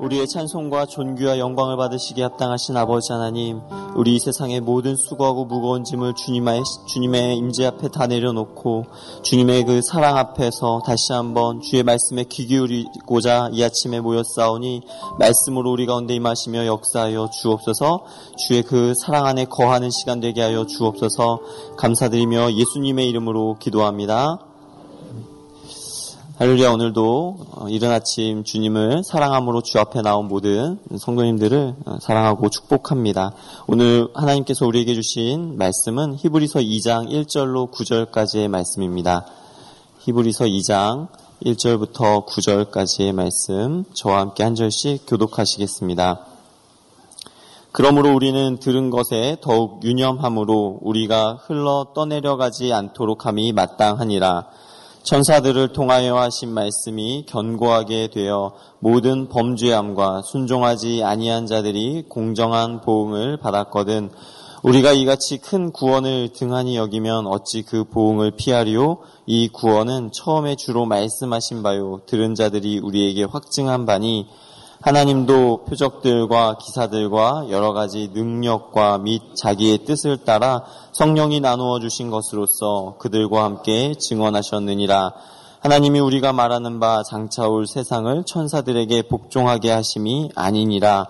우리의 찬송과 존귀와 영광을 받으시기에 합당하신 아버지 하나님, 우리 이 세상의 모든 수고하고 무거운 짐을 주님의, 주님의 임재 앞에 다 내려놓고 주님의 그 사랑 앞에서 다시 한번 주의 말씀에 귀 기울이고자 이 아침에 모였사오니 말씀으로 우리 가운데 임하시며 역사하여 주옵소서 주의 그 사랑 안에 거하는 시간 되게 하여 주옵소서 감사드리며 예수님의 이름으로 기도합니다. 할렐루야 오늘도 어, 이른 아침 주님을 사랑함으로 주 앞에 나온 모든 성도님들을 어, 사랑하고 축복합니다. 오늘 하나님께서 우리에게 주신 말씀은 히브리서 2장 1절로 9절까지의 말씀입니다. 히브리서 2장 1절부터 9절까지의 말씀 저와 함께 한 절씩 교독하시겠습니다. 그러므로 우리는 들은 것에 더욱 유념함으로 우리가 흘러 떠내려가지 않도록 함이 마땅하니라. 천사들을 통하여 하신 말씀이 견고하게 되어 모든 범죄함과 순종하지 아니한 자들이 공정한 보응을 받았거든 우리가 이같이 큰 구원을 등한히 여기면 어찌 그 보응을 피하리요? 이 구원은 처음에 주로 말씀하신 바요 들은 자들이 우리에게 확증한 바니 하나님도 표적들과 기사들과 여러 가지 능력과 및 자기의 뜻을 따라 성령이 나누어 주신 것으로서 그들과 함께 증언하셨느니라. 하나님이 우리가 말하는 바 장차 올 세상을 천사들에게 복종하게 하심이 아니니라.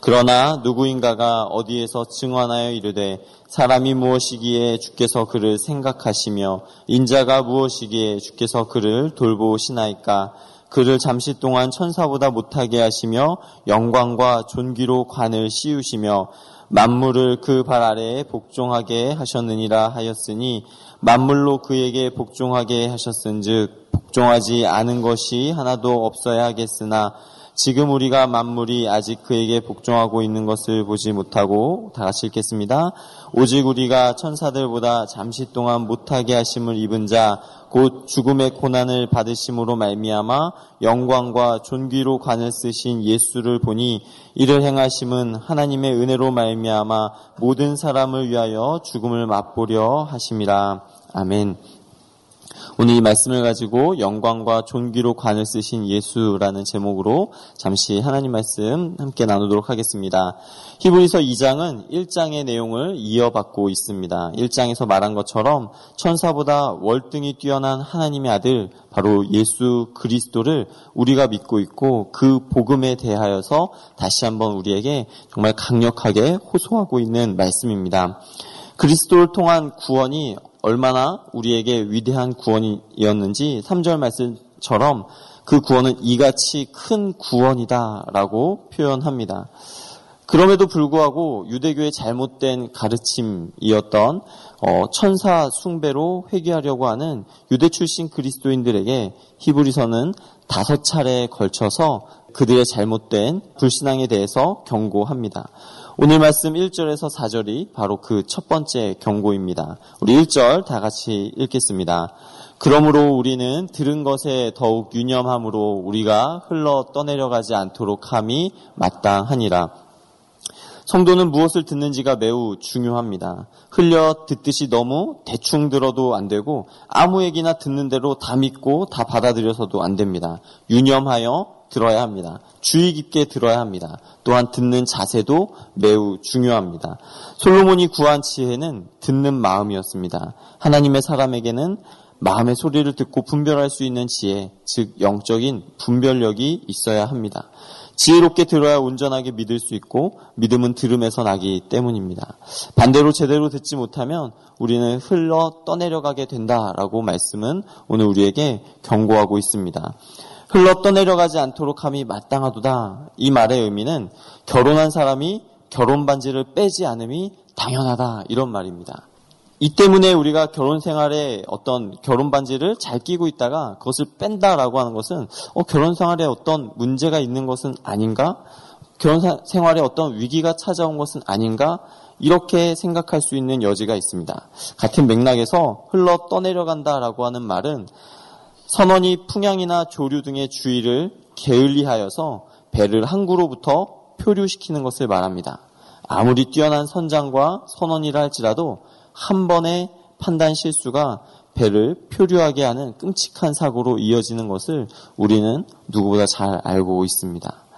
그러나 누구인가가 어디에서 증언하여 이르되 사람이 무엇이기에 주께서 그를 생각하시며 인자가 무엇이기에 주께서 그를 돌보시나이까 그를 잠시 동안 천사보다 못하게 하시며 영광과 존귀로 관을 씌우시며 만물을 그 발 아래에 복종하게 하셨느니라 하였으니 만물로 그에게 복종하게 하셨은즉 복종하지 않은 것이 하나도 없어야 하겠으나 지금 우리가 만물이 아직 그에게 복종하고 있는 것을 보지 못하고 다 같이 읽겠습니다. 오직 우리가 천사들보다 잠시 동안 못하게 하심을 입은 자 곧 죽음의 고난을 받으심으로 말미암아 영광과 존귀로 관을 쓰신 예수를 보니 이를 행하심은 하나님의 은혜로 말미암아 모든 사람을 위하여 죽음을 맛보려 하심이라. 아멘. 오늘 이 말씀을 가지고 영광과 존귀로 관을 쓰신 예수라는 제목으로 잠시 하나님 말씀 함께 나누도록 하겠습니다. 히브리서 2장은 1장의 내용을 이어받고 있습니다. 1장에서 말한 것처럼 천사보다 월등히 뛰어난 하나님의 아들 바로 예수 그리스도를 우리가 믿고 있고 그 복음에 대하여서 다시 한번 우리에게 정말 강력하게 호소하고 있는 말씀입니다. 그리스도를 통한 구원이 얼마나 우리에게 위대한 구원이었는지 3절 말씀처럼 그 구원은 이같이 큰 구원이다라고 표현합니다. 그럼에도 불구하고 유대교의 잘못된 가르침이었던 어, 천사 숭배로 회개하려고 하는 유대 출신 그리스도인들에게 히브리서는 다섯 차례에 걸쳐서 그들의 잘못된 불신앙에 대해서 경고합니다. 오늘 말씀 1절에서 4절이 바로 그 첫 번째 경고입니다. 우리 1절 다 같이 읽겠습니다. 그러므로 우리는 들은 것에 더욱 유념함으로 우리가 흘러 떠내려가지 않도록 함이 마땅하니라. 성도는 무엇을 듣는지가 매우 중요합니다. 흘려 듣듯이 너무 대충 들어도 안 되고 아무 얘기나 듣는 대로 다 믿고 다 받아들여서도 안 됩니다. 유념하여 들어야 합니다. 주의 깊게 들어야 합니다. 또한 듣는 자세도 매우 중요합니다. 솔로몬이 구한 지혜는 듣는 마음이었습니다. 하나님의 사람에게는 마음의 소리를 듣고 분별할 수 있는 지혜, 즉 영적인 분별력이 있어야 합니다. 지혜롭게 들어야 온전하게 믿을 수 있고 믿음은 들음에서 나기 때문입니다. 반대로 제대로 듣지 못하면 우리는 흘러 떠내려가게 된다라고 말씀은 오늘 우리에게 경고하고 있습니다. 흘러 떠내려가지 않도록 함이 마땅하도다. 이 말의 의미는 결혼한 사람이 결혼 반지를 빼지 않음이 당연하다. 이런 말입니다. 이 때문에 우리가 결혼 생활에 어떤 결혼 반지를 잘 끼고 있다가 그것을 뺀다라고 하는 것은 어, 결혼 생활에 어떤 문제가 있는 것은 아닌가? 결혼 생활에 어떤 위기가 찾아온 것은 아닌가? 이렇게 생각할 수 있는 여지가 있습니다. 같은 맥락에서 흘러 떠내려간다라고 하는 말은 선원이 풍향이나 조류 등의 주의를 게을리하여서 배를 항구로부터 표류시키는 것을 말합니다. 아무리 뛰어난 선장과 선원이라 할지라도 한 번의 판단 실수가 배를 표류하게 하는 끔찍한 사고로 이어지는 것을 우리는 누구보다 잘 알고 있습니다.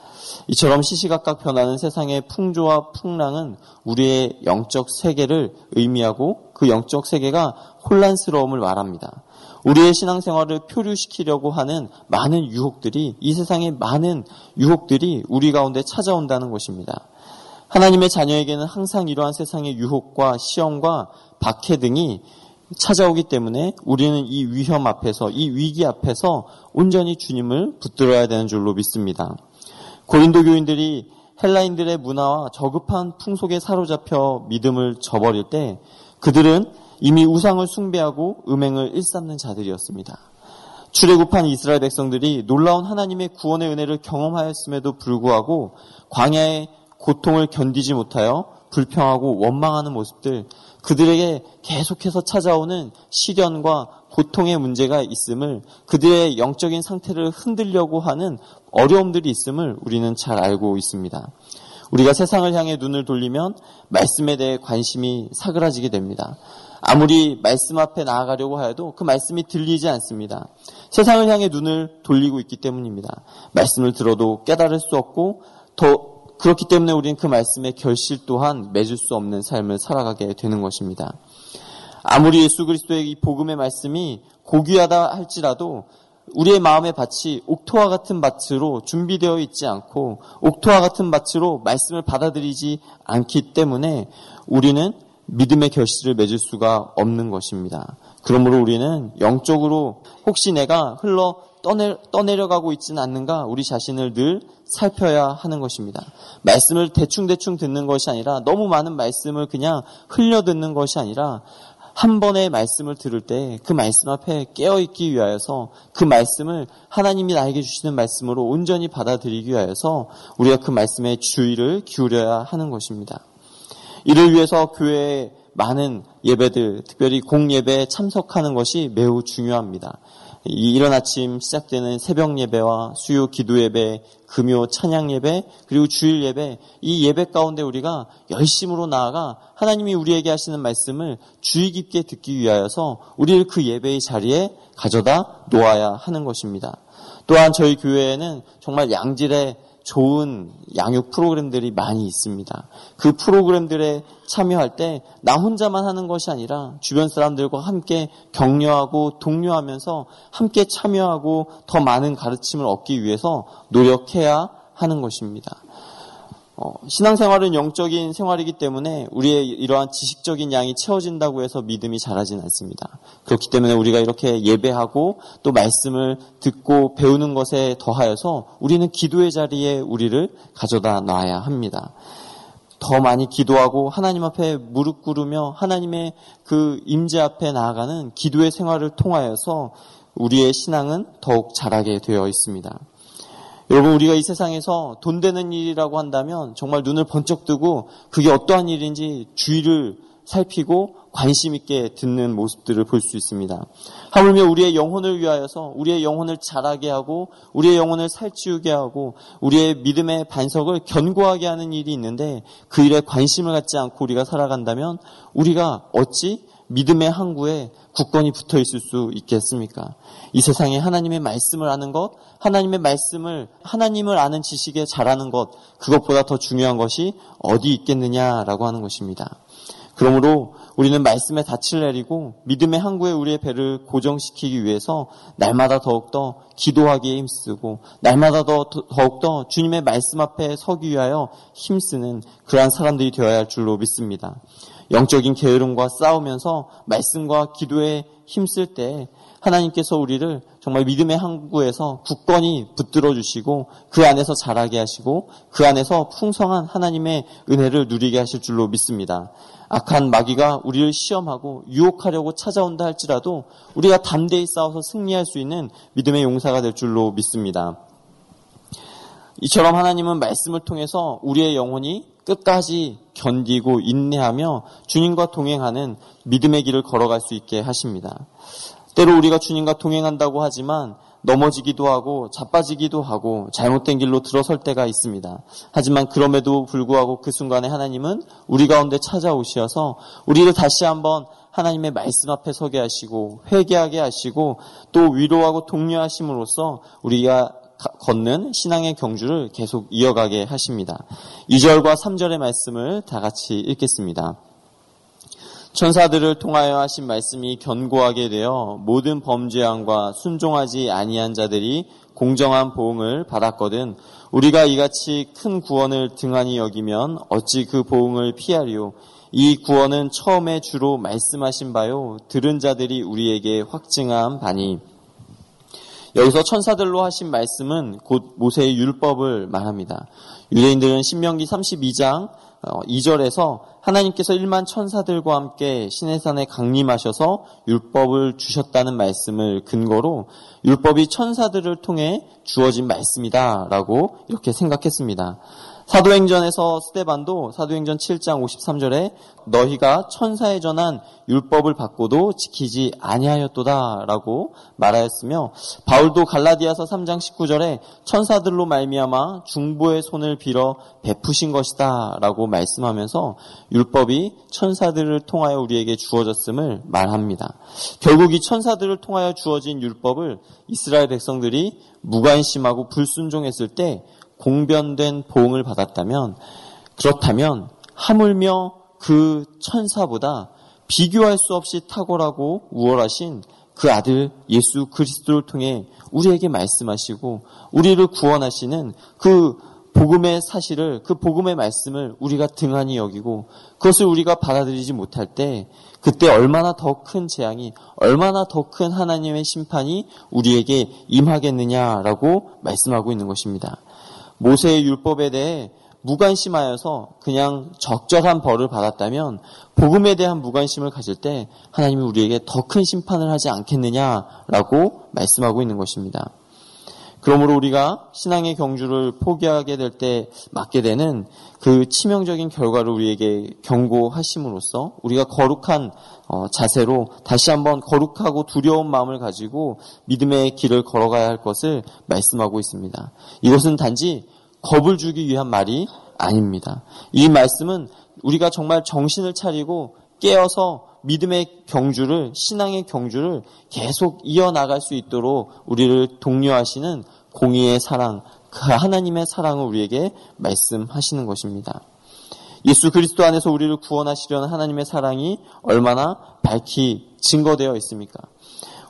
이처럼 시시각각 변하는 세상의 풍조와 풍랑은 우리의 영적 세계를 의미하고 그 영적 세계가 혼란스러움을 말합니다. 우리의 신앙생활을 표류시키려고 하는 많은 유혹들이 이 세상의 많은 유혹들이 우리 가운데 찾아온다는 것입니다. 하나님의 자녀에게는 항상 이러한 세상의 유혹과 시험과 박해 등이 찾아오기 때문에 우리는 이 위험 앞에서 이 위기 앞에서 온전히 주님을 붙들어야 되는 줄로 믿습니다. 고린도 교인들이 헬라인들의 문화와 저급한 풍속에 사로잡혀 믿음을 저버릴 때 그들은 이미 우상을 숭배하고 음행을 일삼는 자들이었습니다. 출애굽한 이스라엘 백성들이 놀라운 하나님의 구원의 은혜를 경험하였음에도 불구하고 광야의 고통을 견디지 못하여 불평하고 원망하는 모습들, 그들에게 계속해서 찾아오는 시련과 고통의 문제가 있음을 그들의 영적인 상태를 흔들려고 하는 어려움들이 있음을 우리는 잘 알고 있습니다. 우리가 세상을 향해 눈을 돌리면 말씀에 대해 관심이 사그라지게 됩니다. 아무리 말씀 앞에 나아가려고 하여도 그 말씀이 들리지 않습니다. 세상을 향해 눈을 돌리고 있기 때문입니다. 말씀을 들어도 깨달을 수 없고 더 그렇기 때문에 우리는 그 말씀의 결실 또한 맺을 수 없는 삶을 살아가게 되는 것입니다. 아무리 예수 그리스도의 이 복음의 말씀이 고귀하다 할지라도 우리의 마음의 밭이 옥토와 같은 밭으로 준비되어 있지 않고 옥토와 같은 밭으로 말씀을 받아들이지 않기 때문에 우리는 믿음의 결실을 맺을 수가 없는 것입니다. 그러므로 우리는 영적으로 혹시 내가 흘러 떠내, 떠내려가고 있지는 않는가 우리 자신을 늘 살펴야 하는 것입니다. 말씀을 대충대충 듣는 것이 아니라 너무 많은 말씀을 그냥 흘려 듣는 것이 아니라 한 번의 말씀을 들을 때 그 말씀 앞에 깨어있기 위하여서 그 말씀을 하나님이 나에게 주시는 말씀으로 온전히 받아들이기 위하여서 우리가 그 말씀에 주의를 기울여야 하는 것입니다. 이를 위해서 교회에 많은 예배들, 특별히 공예배에 참석하는 것이 매우 중요합니다. 이 이른 아침 시작되는 새벽 예배와 수요 기도 예배, 금요 찬양 예배, 그리고 주일 예배, 이 예배 가운데 우리가 열심으로 나아가 하나님이 우리에게 하시는 말씀을 주의 깊게 듣기 위하여서 우리를 그 예배의 자리에 가져다 놓아야 하는 것입니다. 또한 저희 교회에는 정말 양질의 좋은 양육 프로그램들이 많이 있습니다. 그 프로그램들에 참여할 때 나 혼자만 하는 것이 아니라 주변 사람들과 함께 격려하고 독려하면서 함께 참여하고 더 많은 가르침을 얻기 위해서 노력해야 하는 것입니다. 어, 신앙생활은 영적인 생활이기 때문에 우리의 이러한 지식적인 양이 채워진다고 해서 믿음이 자라진 않습니다. 그렇기 때문에 우리가 이렇게 예배하고 또 말씀을 듣고 배우는 것에 더하여서 우리는 기도의 자리에 우리를 가져다 놔야 합니다. 더 많이 기도하고 하나님 앞에 무릎 꿇으며 하나님의 그 임재 앞에 나아가는 기도의 생활을 통하여서 우리의 신앙은 더욱 자라게 되어 있습니다. 여러분 우리가 이 세상에서 돈 되는 일이라고 한다면 정말 눈을 번쩍 뜨고 그게 어떠한 일인지 주의를 살피고 관심 있게 듣는 모습들을 볼 수 있습니다. 하물며 우리의 영혼을 위하여서 우리의 영혼을 자라게 하고 우리의 영혼을 살찌우게 하고 우리의 믿음의 반석을 견고하게 하는 일이 있는데 그 일에 관심을 갖지 않고 우리가 살아간다면 우리가 어찌 믿음의 항구에 굳건히 붙어 있을 수 있겠습니까? 이 세상에 하나님의 말씀을 아는 것, 하나님의 말씀을, 하나님을 아는 지식에 잘하는 것, 그것보다 더 중요한 것이 어디 있겠느냐라고 하는 것입니다. 그러므로 우리는 말씀에 닻을 내리고 믿음의 항구에 우리의 배를 고정시키기 위해서 날마다 더욱더 기도하기에 힘쓰고 날마다 더, 더욱더 주님의 말씀 앞에 서기 위하여 힘쓰는 그러한 사람들이 되어야 할 줄로 믿습니다. 영적인 게으름과 싸우면서 말씀과 기도에 힘쓸 때 하나님께서 우리를 정말 믿음의 항구에서 굳건히 붙들어 주시고 그 안에서 자라게 하시고 그 안에서 풍성한 하나님의 은혜를 누리게 하실 줄로 믿습니다. 악한 마귀가 우리를 시험하고 유혹하려고 찾아온다 할지라도 우리가 담대히 싸워서 승리할 수 있는 믿음의 용사가 될 줄로 믿습니다. 이처럼 하나님은 말씀을 통해서 우리의 영혼이 끝까지 견디고 인내하며 주님과 동행하는 믿음의 길을 걸어갈 수 있게 하십니다. 때로 우리가 주님과 동행한다고 하지만 넘어지기도 하고 자빠지기도 하고 잘못된 길로 들어설 때가 있습니다. 하지만 그럼에도 불구하고 그 순간에 하나님은 우리 가운데 찾아오셔서 우리를 다시 한번 하나님의 말씀 앞에 서게 하시고 회개하게 하시고 또 위로하고 독려하심으로써 우리가 걷는 신앙의 경주를 계속 이어가게 하십니다. 2절과 3절의 말씀을 다 같이 읽겠습니다. 천사들을 통하여 하신 말씀이 견고하게 되어 모든 범죄함과 순종하지 아니한 자들이 공정한 보응을 받았거든 우리가 이같이 큰 구원을 등한히 여기면 어찌 그 보응을 피하리요 이 구원은 처음에 주로 말씀하신 바요 들은 자들이 우리에게 확증한 바니 여기서 천사들로 하신 말씀은 곧 모세의 율법을 말합니다. 유대인들은 신명기 32장 2절에서 어, 하나님께서 1만 천사들과 함께 시내산에 강림하셔서 율법을 주셨다는 말씀을 근거로 율법이 천사들을 통해 주어진 말씀이다라고 이렇게 생각했습니다. 사도행전에서 스테반도 사도행전 7장 53절에 너희가 천사에 전한 율법을 받고도 지키지 아니하였도다라고 말하였으며 바울도 갈라디아서 3장 19절에 천사들로 말미암아 중보의 손을 빌어 베푸신 것이다라고 말씀하면서 율법이 천사들을 통하여 우리에게 주어졌음을 말합니다. 결국 이 천사들을 통하여 주어진 율법을 이스라엘 백성들이 무관심하고 불순종했을 때 공변된 보응을 받았다면 그렇다면 하물며 그 천사보다 비교할 수 없이 탁월하고 우월하신 그 아들 예수 그리스도를 통해 우리에게 말씀하시고 우리를 구원하시는 그 복음의 사실을 그 복음의 말씀을 우리가 등한히 여기고 그것을 우리가 받아들이지 못할 때 그때 얼마나 더 큰 재앙이 얼마나 더 큰 하나님의 심판이 우리에게 임하겠느냐라고 말씀하고 있는 것입니다. 모세의 율법에 대해 무관심하여서 그냥 적절한 벌을 받았다면 복음에 대한 무관심을 가질 때 하나님이 우리에게 더 큰 심판을 하지 않겠느냐라고 말씀하고 있는 것입니다. 그러므로 우리가 신앙의 경주를 포기하게 될 때 맞게 되는 그 치명적인 결과를 우리에게 경고하심으로써 우리가 거룩한 어, 자세로 다시 한번 거룩하고 두려운 마음을 가지고 믿음의 길을 걸어가야 할 것을 말씀하고 있습니다. 이것은 단지 겁을 주기 위한 말이 아닙니다. 이 말씀은 우리가 정말 정신을 차리고 깨어서 믿음의 경주를, 신앙의 경주를 계속 이어나갈 수 있도록 우리를 독려하시는 공의의 사랑, 그 하나님의 사랑을 우리에게 말씀하시는 것입니다. 예수 그리스도 안에서 우리를 구원하시려는 하나님의 사랑이 얼마나 밝히 증거되어 있습니까?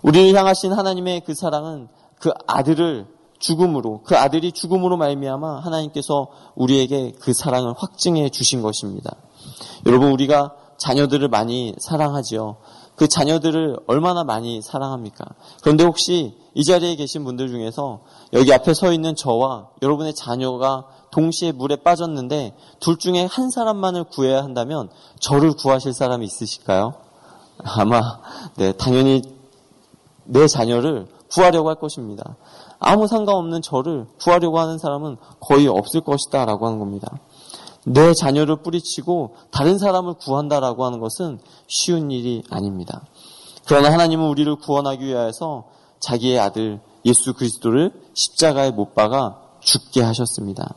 우리를 향하신 하나님의 그 사랑은 그 아들을 죽음으로 그 아들이 죽음으로 말미암아 하나님께서 우리에게 그 사랑을 확증해 주신 것입니다. 여러분 우리가 자녀들을 많이 사랑하지요. 그 자녀들을 얼마나 많이 사랑합니까? 그런데 혹시 이 자리에 계신 분들 중에서 여기 앞에 서 있는 저와 여러분의 자녀가 동시에 물에 빠졌는데 둘 중에 한 사람만을 구해야 한다면 저를 구하실 사람이 있으실까요? 아마 네 당연히 내 자녀를 구하려고 할 것입니다. 아무 상관없는 저를 구하려고 하는 사람은 거의 없을 것이다 라고 하는 겁니다. 내 자녀를 뿌리치고 다른 사람을 구한다라고 하는 것은 쉬운 일이 아닙니다. 그러나 하나님은 우리를 구원하기 위하여서 자기의 아들 예수 그리스도를 십자가에 못 박아 죽게 하셨습니다.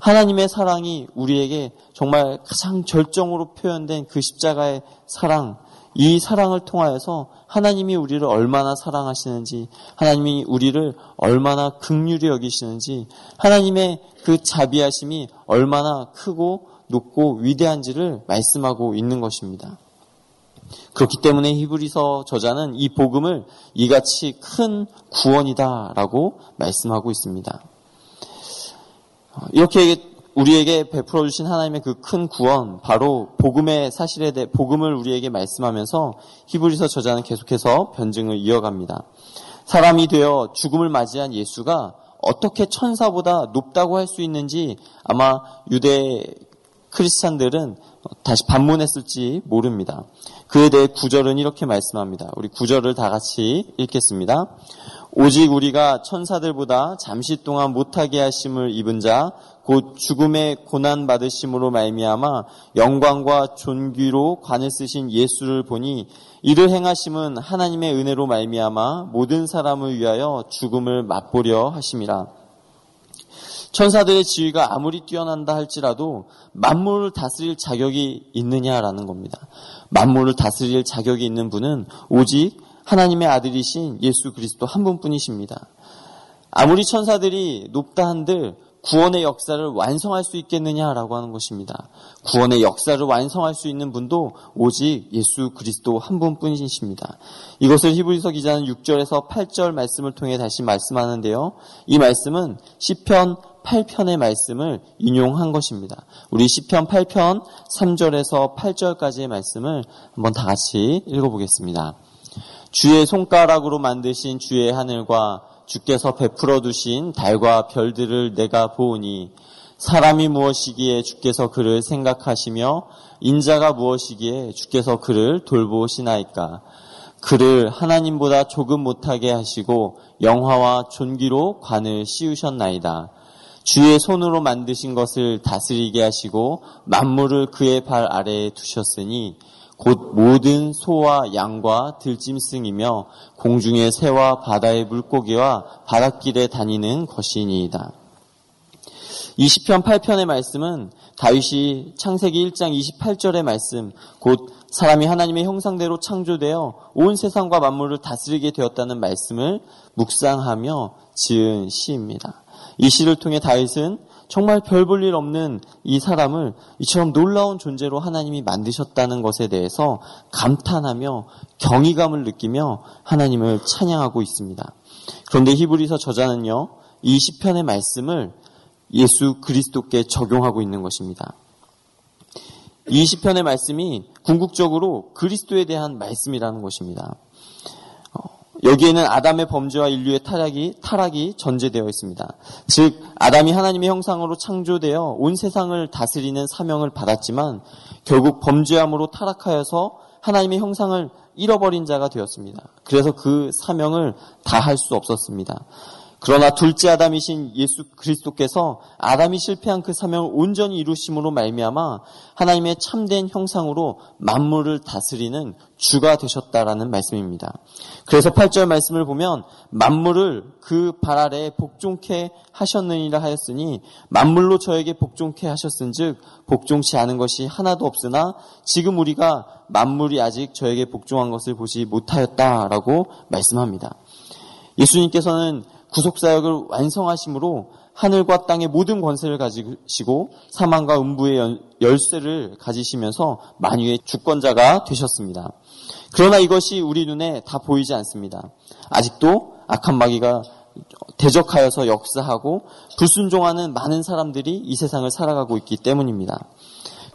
하나님의 사랑이 우리에게 정말 가장 절정으로 표현된 그 십자가의 사랑, 이 사랑을 통하여서 하나님이 우리를 얼마나 사랑하시는지, 하나님이 우리를 얼마나 극률히 여기시는지, 하나님의 그 자비하심이 얼마나 크고 높고 위대한지를 말씀하고 있는 것입니다. 그렇기 때문에 히브리서 저자는 이 복음을 이같이 큰 구원이다라고 말씀하고 있습니다. 이렇게 우리에게 베풀어 주신 하나님의 그 큰 구원, 바로 복음의 사실에 대해 복음을 우리에게 말씀하면서 히브리서 저자는 계속해서 변증을 이어갑니다. 사람이 되어 죽음을 맞이한 예수가 어떻게 천사보다 높다고 할 수 있는지 아마 유대 크리스찬들은 다시 반문했을지 모릅니다. 그에 대해 구절은 이렇게 말씀합니다. 우리 구절을 다 같이 읽겠습니다. 오직 우리가 천사들보다 잠시 동안 못하게 하심을 입은 자, 곧 죽음의 고난 받으심으로 말미암아 영광과 존귀로 관을 쓰신 예수를 보니 이를 행하심은 하나님의 은혜로 말미암아 모든 사람을 위하여 죽음을 맛보려 하심이라. 천사들의 지위가 아무리 뛰어난다 할지라도 만물을 다스릴 자격이 있느냐라는 겁니다. 만물을 다스릴 자격이 있는 분은 오직 하나님의 아들이신 예수 그리스도 한 분뿐이십니다. 아무리 천사들이 높다 한들 구원의 역사를 완성할 수 있겠느냐라고 하는 것입니다. 구원의 역사를 완성할 수 있는 분도 오직 예수 그리스도 한 분뿐이십니다. 이것을 히브리서 기자는 6절에서 8절 말씀을 통해 다시 말씀하는데요. 이 말씀은 시편 8편의 말씀을 인용한 것입니다. 우리 시편 8편 3절에서 8절까지의 말씀을 한번 다 같이 읽어보겠습니다. 주의 손가락으로 만드신 주의 하늘과 주께서 베풀어 두신 달과 별들을 내가 보오니 사람이 무엇이기에 주께서 그를 생각하시며 인자가 무엇이기에 주께서 그를 돌보시나이까 그를 하나님보다 조금 못하게 하시고 영화와 존귀로 관을 씌우셨나이다. 주의 손으로 만드신 것을 다스리게 하시고 만물을 그의 발 아래에 두셨으니 곧 모든 소와 양과 들짐승이며 공중의 새와 바다의 물고기와 바닷길에 다니는 것이니이다. 20편 8편의 말씀은 다윗이 창세기 1장 28절의 말씀, 곧 사람이 하나님의 형상대로 창조되어 온 세상과 만물을 다스리게 되었다는 말씀을 묵상하며 지은 시입니다. 이 시를 통해 다윗은 정말 별 볼 일 없는 이 사람을 이처럼 놀라운 존재로 하나님이 만드셨다는 것에 대해서 감탄하며 경이감을 느끼며 하나님을 찬양하고 있습니다. 그런데 히브리서 저자는요, 이 시편의 말씀을 예수 그리스도께 적용하고 있는 것입니다. 이 시편의 말씀이 궁극적으로 그리스도에 대한 말씀이라는 것입니다. 여기에는 아담의 범죄와 인류의 타락이 타락이 전제되어 있습니다. 즉 아담이 하나님의 형상으로 창조되어 온 세상을 다스리는 사명을 받았지만 결국 범죄함으로 타락하여서 하나님의 형상을 잃어버린 자가 되었습니다. 그래서 그 사명을 다 할 수 없었습니다. 그러나 둘째 아담이신 예수 그리스도께서 아담이 실패한 그 사명을 온전히 이루심으로 말미암아 하나님의 참된 형상으로 만물을 다스리는 주가 되셨다라는 말씀입니다. 그래서 8절 말씀을 보면 만물을 그 발 아래에 복종케 하셨느니라 하였으니 만물로 저에게 복종케 하셨은즉 복종치 않은 것이 하나도 없으나 지금 우리가 만물이 아직 저에게 복종한 것을 보지 못하였다라고 말씀합니다. 예수님께서는 구속사역을 완성하심으로 하늘과 땅의 모든 권세를 가지시고 사망과 음부의 열쇠를 가지시면서 만유의 주권자가 되셨습니다. 그러나 이것이 우리 눈에 다 보이지 않습니다. 아직도 악한 마귀가 대적하여서 역사하고 불순종하는 많은 사람들이 이 세상을 살아가고 있기 때문입니다.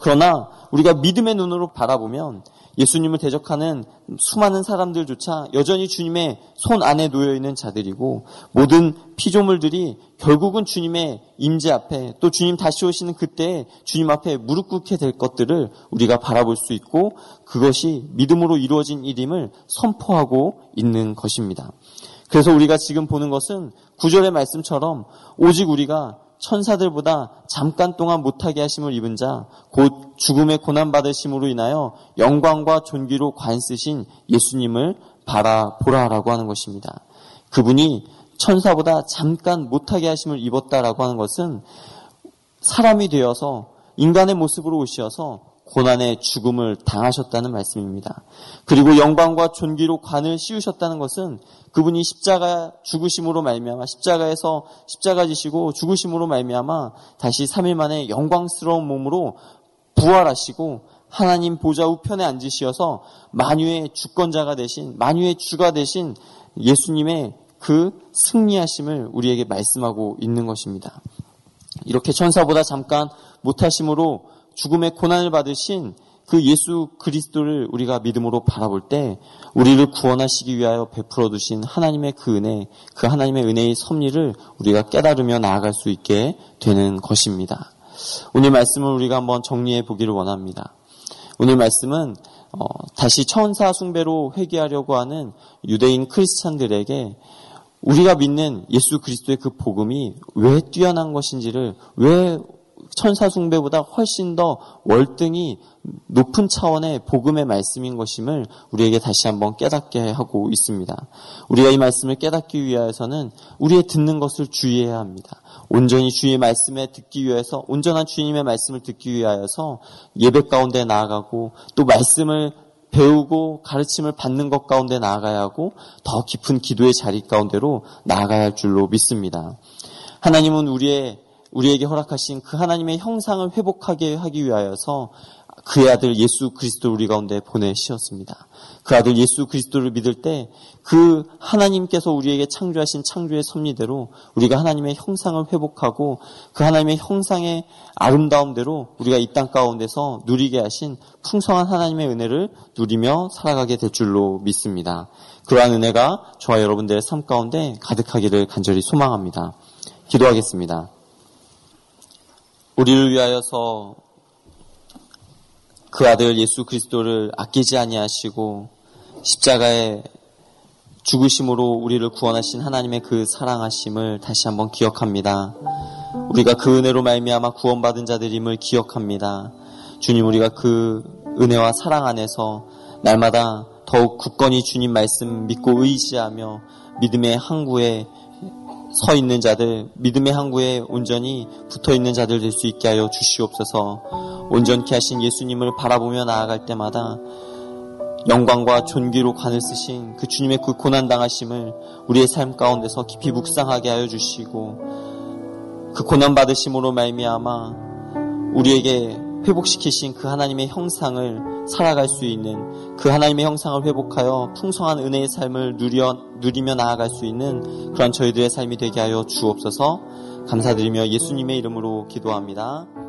그러나 우리가 믿음의 눈으로 바라보면 예수님을 대적하는 수많은 사람들조차 여전히 주님의 손 안에 놓여 있는 자들이고 모든 피조물들이 결국은 주님의 임재 앞에 또 주님 다시 오시는 그때 주님 앞에 무릎 꿇게 될 것들을 우리가 바라볼 수 있고 그것이 믿음으로 이루어진 일임을 선포하고 있는 것입니다. 그래서 우리가 지금 보는 것은 구절의 말씀처럼 오직 우리가 천사들보다 잠깐 동안 못하게 하심을 입은 자, 곧 죽음의 고난 받으심으로 인하여 영광과 존귀로 관 쓰신 예수님을 바라보라라고 하는 것입니다. 그분이 천사보다 잠깐 못하게 하심을 입었다라고 하는 것은 사람이 되어서 인간의 모습으로 오시어서 고난의 죽음을 당하셨다는 말씀입니다. 그리고 영광과 존귀로 관을 씌우셨다는 것은 그분이 십자가 죽으심으로 말미암아 십자가에서 십자가 지시고 죽으심으로 말미암아 다시 3일 만에 영광스러운 몸으로 부활하시고 하나님 보좌 우편에 앉으시어서 만유의 주권자가 되신 만유의 주가 되신 예수님의 그 승리하심을 우리에게 말씀하고 있는 것입니다. 이렇게 천사보다 잠깐 못하심으로 죽음의 고난을 받으신 그 예수 그리스도를 우리가 믿음으로 바라볼 때 우리를 구원하시기 위하여 베풀어 두신 하나님의 그 은혜, 그 하나님의 은혜의 섭리를 우리가 깨달으며 나아갈 수 있게 되는 것입니다. 오늘 말씀을 우리가 한번 정리해 보기를 원합니다. 오늘 말씀은 어, 다시 천사 숭배로 회개하려고 하는 유대인 크리스찬들에게 우리가 믿는 예수 그리스도의 그 복음이 왜 뛰어난 것인지를 왜 천사 숭배보다 훨씬 더 월등히 높은 차원의 복음의 말씀인 것임을 우리에게 다시 한번 깨닫게 하고 있습니다. 우리가 이 말씀을 깨닫기 위하여서는 우리의 듣는 것을 주의해야 합니다. 온전히 주의 말씀에 듣기 위해서 온전한 주님의 말씀을 듣기 위하여서 예배 가운데 나아가고 또 말씀을 배우고 가르침을 받는 것 가운데 나아가야 하고 더 깊은 기도의 자리 가운데로 나아가야 할 줄로 믿습니다. 하나님은 우리의 우리에게 허락하신 그 하나님의 형상을 회복하게 하기 위하여서 그의 아들 예수 그리스도를 우리 가운데 보내시었습니다. 그 아들 예수 그리스도를 믿을 때 그 하나님께서 우리에게 창조하신 창조의 섭리대로 우리가 하나님의 형상을 회복하고 그 하나님의 형상의 아름다움대로 우리가 이 땅 가운데서 누리게 하신 풍성한 하나님의 은혜를 누리며 살아가게 될 줄로 믿습니다. 그러한 은혜가 저와 여러분들의 삶 가운데 가득하기를 간절히 소망합니다. 기도하겠습니다. 우리를 위하여서 그 아들 예수 그리스도를 아끼지 아니하시고 십자가에 죽으심으로 우리를 구원하신 하나님의 그 사랑하심을 다시 한번 기억합니다. 우리가 그 은혜로 말미암아 구원받은 자들임을 기억합니다. 주님 우리가 그 은혜와 사랑 안에서 날마다 더욱 굳건히 주님 말씀 믿고 의지하며 믿음의 항구에 서 있는 자들, 믿음의 항구에 온전히 붙어 있는 자들 될 수 있게 하여 주시옵소서. 온전케 하신 예수님을 바라보며 나아갈 때마다 영광과 존귀로 관을 쓰신 그 주님의 그 고난 당하심을 우리의 삶 가운데서 깊이 묵상하게 하여 주시고 그 고난 받으심으로 말미암아 우리에게 회복시키신 그 하나님의 형상을 살아갈 수 있는 그 하나님의 형상을 회복하여 풍성한 은혜의 삶을 누려, 누리며 나아갈 수 있는 그런 저희들의 삶이 되게 하여 주옵소서 감사드리며 예수님의 이름으로 기도합니다.